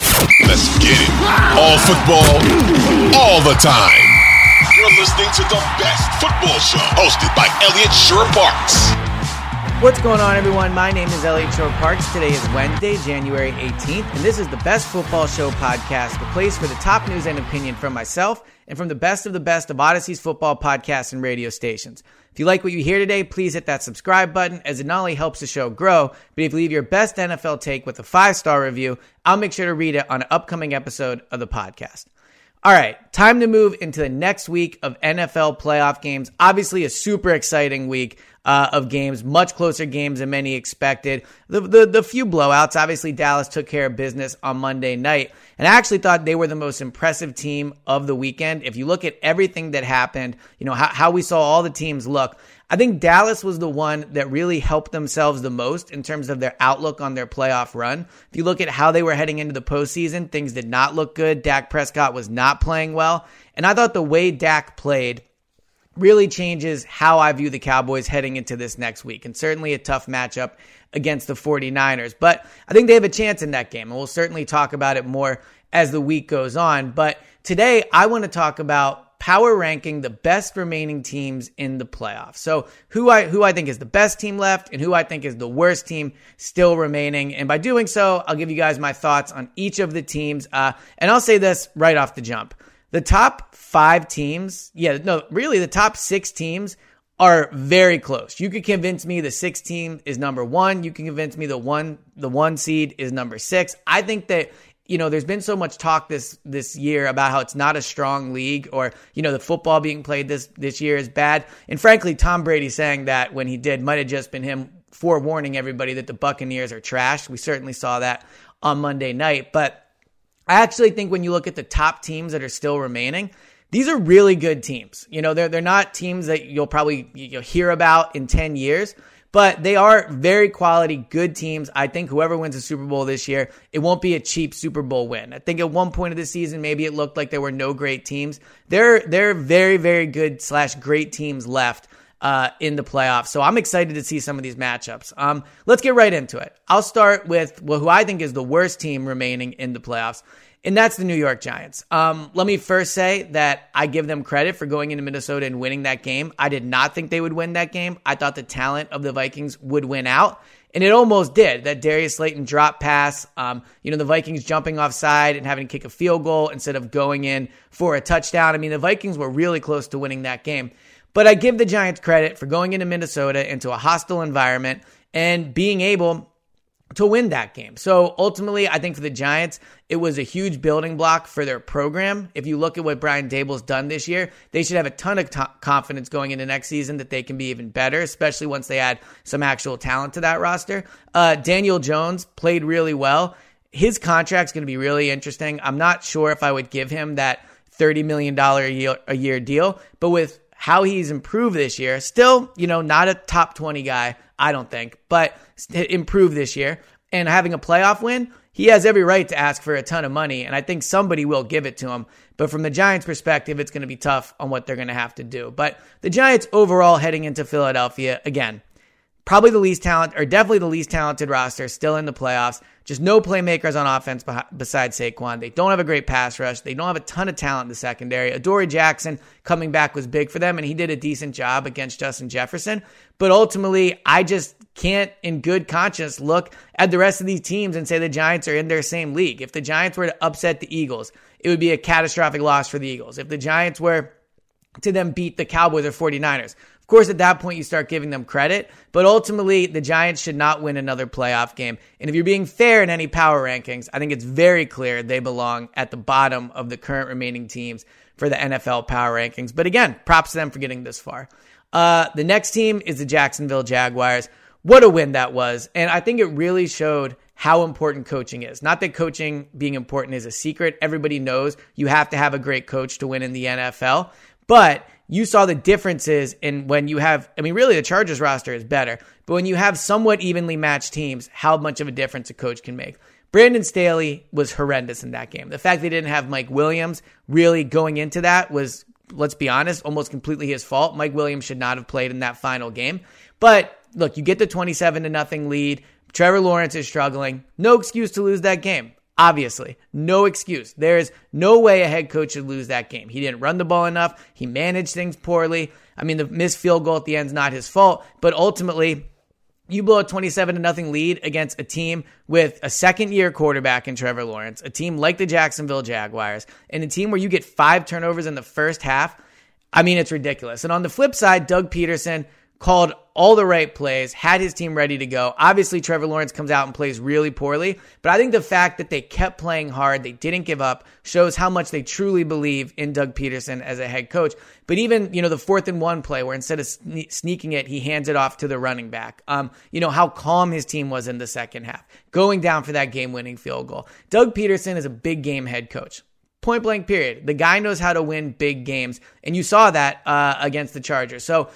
Let's get it. All football, all the time. You're listening to the best football show hosted by Elliot Shorr-Parks. What's going on, everyone? My name is Elliot Shorr-Parks. Today is Wednesday, January 18th, and this is the Best Football Show podcast, the place for the top news and opinion from myself and from the best of the best of Audacy's football podcasts and radio stations. If you like what you hear today, please hit that subscribe button as it not only helps the show grow, but if you leave your best NFL take with a five star review, I'll make sure to read it on an upcoming episode of the podcast. All right, time to move into the next week of NFL playoff games. Obviously, a super exciting week uh, of games, much closer games than many expected. The, the, the few blowouts, obviously, Dallas took care of business on Monday night, and I actually thought they were the most impressive team of the weekend. If you look at everything that happened, you know how, how we saw all the teams look. I think Dallas was the one that really helped themselves the most in terms of their outlook on their playoff run. If you look at how they were heading into the postseason, things did not look good. Dak Prescott was not playing well. And I thought the way Dak played really changes how I view the Cowboys heading into this next week. And certainly a tough matchup against the 49ers. But I think they have a chance in that game. And we'll certainly talk about it more as the week goes on. But today, I want to talk about power ranking the best remaining teams in the playoffs. So who I who I think is the best team left and who I think is the worst team still remaining. And by doing so, I'll give you guys my thoughts on each of the teams. Uh, and I'll say this right off the jump: the top five teams, yeah, no, really the top six teams are very close. You could convince me the six team is number one. You can convince me the one the one seed is number six. I think that you know, there's been so much talk this this year about how it's not a strong league, or you know, the football being played this this year is bad. And frankly, Tom Brady saying that when he did might have just been him forewarning everybody that the Buccaneers are trash. We certainly saw that on Monday night, but I actually think when you look at the top teams that are still remaining, these are really good teams. You know, they're they're not teams that you'll probably you'll hear about in 10 years, but they are very quality, good teams. I think whoever wins the Super Bowl this year, it won't be a cheap Super Bowl win. I think at one point of the season, maybe it looked like there were no great teams. There are very, very good slash great teams left uh, in the playoffs. So I'm excited to see some of these matchups. Um, let's get right into it. I'll start with well, who I think is the worst team remaining in the playoffs and that's the New York Giants. Um, let me first say that I give them credit for going into Minnesota and winning that game. I did not think they would win that game. I thought the talent of the Vikings would win out. And it almost did. That Darius Slayton drop pass, um, you know, the Vikings jumping offside and having to kick a field goal instead of going in for a touchdown. I mean, the Vikings were really close to winning that game. But I give the Giants credit for going into Minnesota into a hostile environment and being able to win that game. So ultimately, I think for the Giants, it was a huge building block for their program. If you look at what Brian Daboll's done this year, they should have a ton of t- confidence going into next season that they can be even better, especially once they add some actual talent to that roster. Uh, Daniel Jones played really well. His contract's going to be really interesting. I'm not sure if I would give him that $30 million a year, a year deal, but with how he's improved this year, still, you know, not a top 20 guy, I don't think, but improved this year and having a playoff win, he has every right to ask for a ton of money, and I think somebody will give it to him. But from the Giants' perspective, it's going to be tough on what they're going to have to do. But the Giants overall heading into Philadelphia, again, probably the least talent, or definitely the least talented roster still in the playoffs. Just no playmakers on offense besides Saquon. They don't have a great pass rush. They don't have a ton of talent in the secondary. Adoree Jackson coming back was big for them, and he did a decent job against Justin Jefferson. But ultimately, I just can't, in good conscience, look at the rest of these teams and say the Giants are in their same league. If the Giants were to upset the Eagles, it would be a catastrophic loss for the Eagles. If the Giants were to then beat the Cowboys or 49ers, of course, at that point, you start giving them credit, but ultimately, the Giants should not win another playoff game. And if you're being fair in any power rankings, I think it's very clear they belong at the bottom of the current remaining teams for the NFL power rankings. But again, props to them for getting this far. Uh, the next team is the Jacksonville Jaguars. What a win that was. And I think it really showed how important coaching is. Not that coaching being important is a secret. Everybody knows you have to have a great coach to win in the NFL. But you saw the differences in when you have, I mean, really the Chargers roster is better, but when you have somewhat evenly matched teams, how much of a difference a coach can make. Brandon Staley was horrendous in that game. The fact they didn't have Mike Williams really going into that was, let's be honest, almost completely his fault. Mike Williams should not have played in that final game. But look, you get the 27 to nothing lead. Trevor Lawrence is struggling. No excuse to lose that game. Obviously, no excuse. There is no way a head coach should lose that game. He didn't run the ball enough. He managed things poorly. I mean, the missed field goal at the end is not his fault, but ultimately, you blow a 27 to nothing lead against a team with a second year quarterback in Trevor Lawrence, a team like the Jacksonville Jaguars, and a team where you get five turnovers in the first half. I mean, it's ridiculous. And on the flip side, Doug Pederson called all the right plays, had his team ready to go. Obviously, Trevor Lawrence comes out and plays really poorly, but I think the fact that they kept playing hard, they didn't give up, shows how much they truly believe in Doug Pederson as a head coach. But even, you know, the fourth and one play where instead of sneaking it, he hands it off to the running back. Um, you know, how calm his team was in the second half, going down for that game winning field goal. Doug Pederson is a big game head coach. Point blank, period. The guy knows how to win big games, and you saw that uh, against the Chargers. So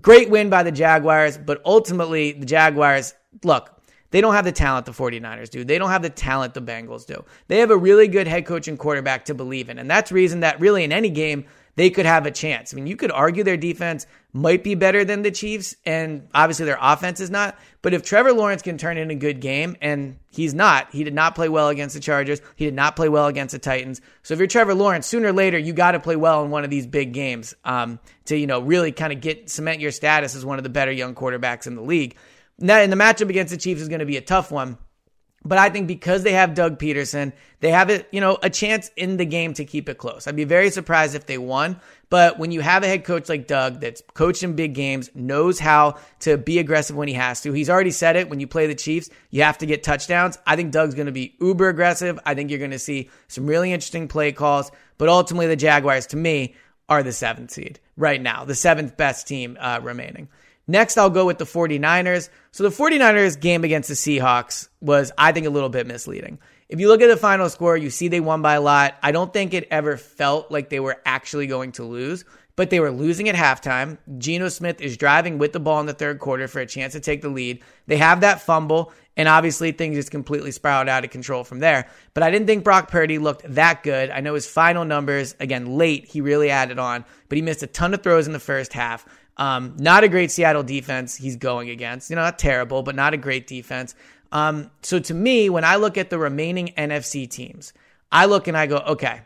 Great win by the Jaguars, but ultimately the Jaguars, look, they don't have the talent the 49ers do. They don't have the talent the Bengals do. They have a really good head coach and quarterback to believe in. And that's reason that really in any game, they could have a chance. I mean, you could argue their defense might be better than the Chiefs, and obviously their offense is not. But if Trevor Lawrence can turn in a good game, and he's not, he did not play well against the Chargers, he did not play well against the Titans. So if you're Trevor Lawrence, sooner or later you got to play well in one of these big games um, to you know really kind of get cement your status as one of the better young quarterbacks in the league. Now, in the matchup against the Chiefs is going to be a tough one. But I think because they have Doug Pederson, they have it, you know, a chance in the game to keep it close. I'd be very surprised if they won. But when you have a head coach like Doug that's coached in big games, knows how to be aggressive when he has to. He's already said it. When you play the Chiefs, you have to get touchdowns. I think Doug's going to be uber aggressive. I think you're going to see some really interesting play calls. But ultimately, the Jaguars, to me, are the seventh seed right now, the seventh best team uh, remaining. Next, I'll go with the 49ers. So the 49ers game against the Seahawks was, I think, a little bit misleading. If you look at the final score, you see they won by a lot. I don't think it ever felt like they were actually going to lose, but they were losing at halftime. Geno Smith is driving with the ball in the third quarter for a chance to take the lead. They have that fumble, and obviously things just completely spiraled out of control from there. But I didn't think Brock Purdy looked that good. I know his final numbers, again, late, he really added on, but he missed a ton of throws in the first half. Um, not a great Seattle defense he's going against. You know, not terrible, but not a great defense. Um, so to me, when I look at the remaining NFC teams, I look and I go, okay,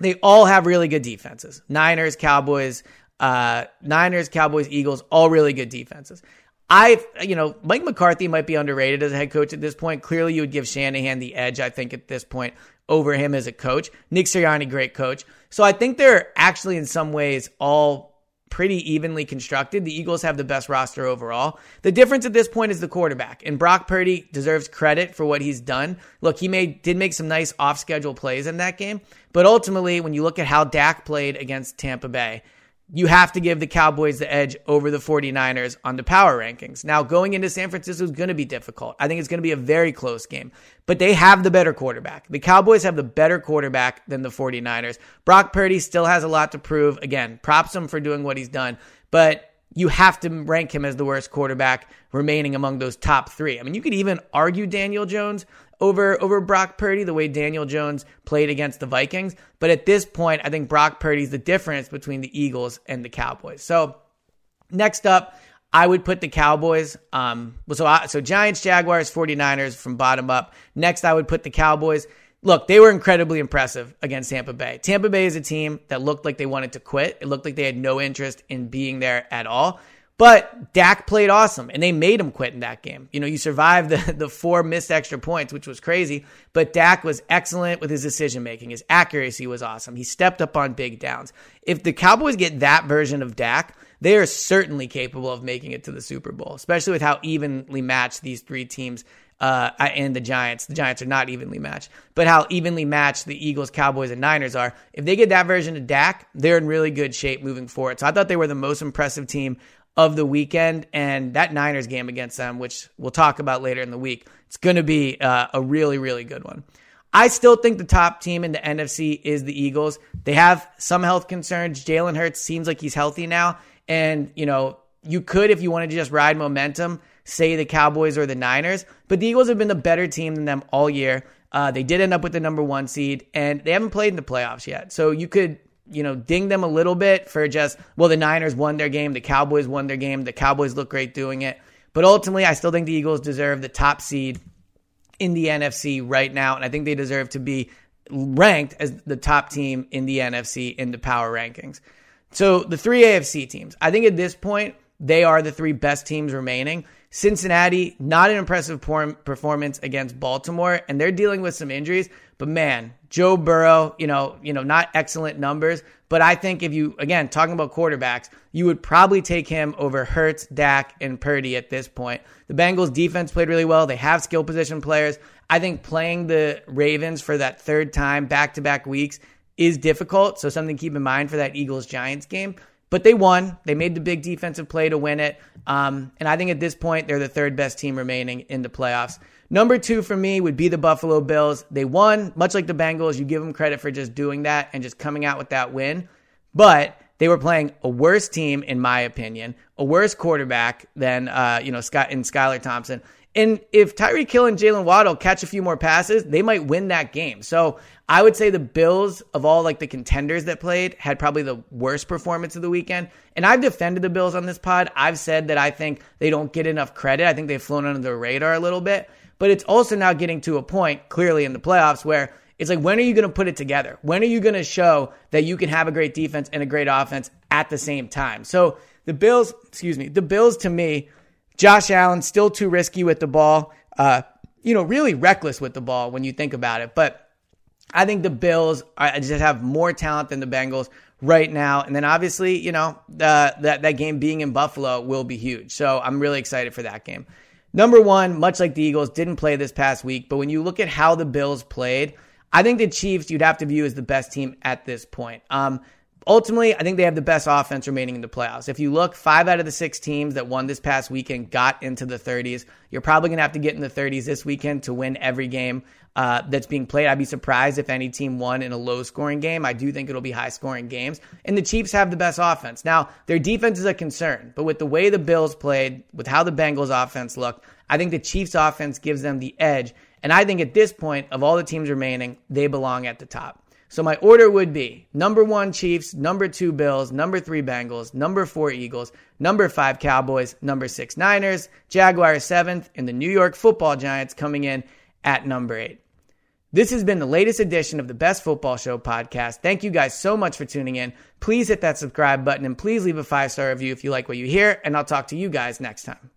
they all have really good defenses. Niners, Cowboys, uh, Niners, Cowboys, Eagles, all really good defenses. I, you know, Mike McCarthy might be underrated as a head coach at this point. Clearly, you would give Shanahan the edge, I think, at this point over him as a coach. Nick Sirianni, great coach. So I think they're actually in some ways all pretty evenly constructed. The Eagles have the best roster overall. The difference at this point is the quarterback, and Brock Purdy deserves credit for what he's done. Look, he made did make some nice off-schedule plays in that game, but ultimately, when you look at how Dak played against Tampa Bay, you have to give the Cowboys the edge over the 49ers on the power rankings. Now, going into San Francisco is going to be difficult. I think it's going to be a very close game, but they have the better quarterback. The Cowboys have the better quarterback than the 49ers. Brock Purdy still has a lot to prove. Again, props him for doing what he's done, but you have to rank him as the worst quarterback remaining among those top three. I mean, you could even argue Daniel Jones over over Brock Purdy, the way Daniel Jones played against the Vikings. But at this point, I think Brock Purdy's the difference between the Eagles and the Cowboys. So next up, I would put the Cowboys. Um, so I, so Giants, Jaguars, 49ers from bottom up. Next, I would put the Cowboys. Look, they were incredibly impressive against Tampa Bay. Tampa Bay is a team that looked like they wanted to quit. It looked like they had no interest in being there at all. But Dak played awesome and they made him quit in that game. You know, you survived the, the four missed extra points, which was crazy, but Dak was excellent with his decision making. His accuracy was awesome. He stepped up on big downs. If the Cowboys get that version of Dak, they are certainly capable of making it to the Super Bowl, especially with how evenly matched these three teams uh, and the Giants. The Giants are not evenly matched, but how evenly matched the Eagles, Cowboys, and Niners are. If they get that version of Dak, they're in really good shape moving forward. So I thought they were the most impressive team of the weekend. And that Niners game against them, which we'll talk about later in the week, it's going to be uh, a really, really good one. I still think the top team in the NFC is the Eagles. They have some health concerns. Jalen Hurts seems like he's healthy now. And, you know, you could, if you wanted to just ride momentum, say the Cowboys or the Niners. But the Eagles have been the better team than them all year. Uh, they did end up with the number one seed, and they haven't played in the playoffs yet. So you could, you know, ding them a little bit for just, well, the Niners won their game, the Cowboys won their game, the Cowboys look great doing it. But ultimately, I still think the Eagles deserve the top seed in the NFC right now, and I think they deserve to be ranked as the top team in the NFC in the power rankings. So the three AFC teams, I think at this point, they are the three best teams remaining. Cincinnati, not an impressive performance against Baltimore, and they're dealing with some injuries. But man, Joe Burrow, you know, you know, not excellent numbers, but I think if you again talking about quarterbacks, you would probably take him over Hurts, Dak, and Purdy at this point. The Bengals defense played really well. They have skill position players. I think playing the Ravens for that third time back to back weeks is difficult. So something to keep in mind for that Eagles Giants game. But they won. They made the big defensive play to win it. Um, and I think at this point, they're the third best team remaining in the playoffs. Number two for me would be the Buffalo Bills. They won, much like the Bengals. You give them credit for just doing that and just coming out with that win. But they were playing a worse team, in my opinion, a worse quarterback than uh, you know Scott and Skylar Thompson. And if Tyreek Hill and Jaylen Waddle catch a few more passes, they might win that game. So I would say the Bills of all like the contenders that played had probably the worst performance of the weekend. And I've defended the Bills on this pod. I've said that I think they don't get enough credit. I think they've flown under the radar a little bit. But it's also now getting to a point clearly in the playoffs where it's like, when are you going to put it together? When are you going to show that you can have a great defense and a great offense at the same time? So the Bills, excuse me, the Bills to me, Josh Allen still too risky with the ball. Uh, you know, really reckless with the ball when you think about it. But I think the Bills I just have more talent than the Bengals right now. And then obviously, you know, the, that, that game being in Buffalo will be huge. So I'm really excited for that game. Number one, much like the Eagles, didn't play this past week, but when you look at how the Bills played, I think the Chiefs you'd have to view as the best team at this point. Um, ultimately, I think they have the best offense remaining in the playoffs. If you look, five out of the six teams that won this past weekend got into the 30s. You're probably going to have to get in the 30s this weekend to win every game uh, that's being played. I'd be surprised if any team won in a low scoring game. I do think it'll be high scoring games. And the Chiefs have the best offense. Now, their defense is a concern, but with the way the Bills played, with how the Bengals offense looked, I think the Chiefs offense gives them the edge. And I think at this point, of all the teams remaining, they belong at the top. So my order would be number one Chiefs, number two Bills, number three Bengals, number four Eagles, number five Cowboys, number six Niners, Jaguars seventh, and the New York football Giants coming in at number eight. This has been the latest edition of the Best Football Show podcast. Thank you guys so much for tuning in. Please hit that subscribe button and please leave a five star review if you like what you hear, and I'll talk to you guys next time.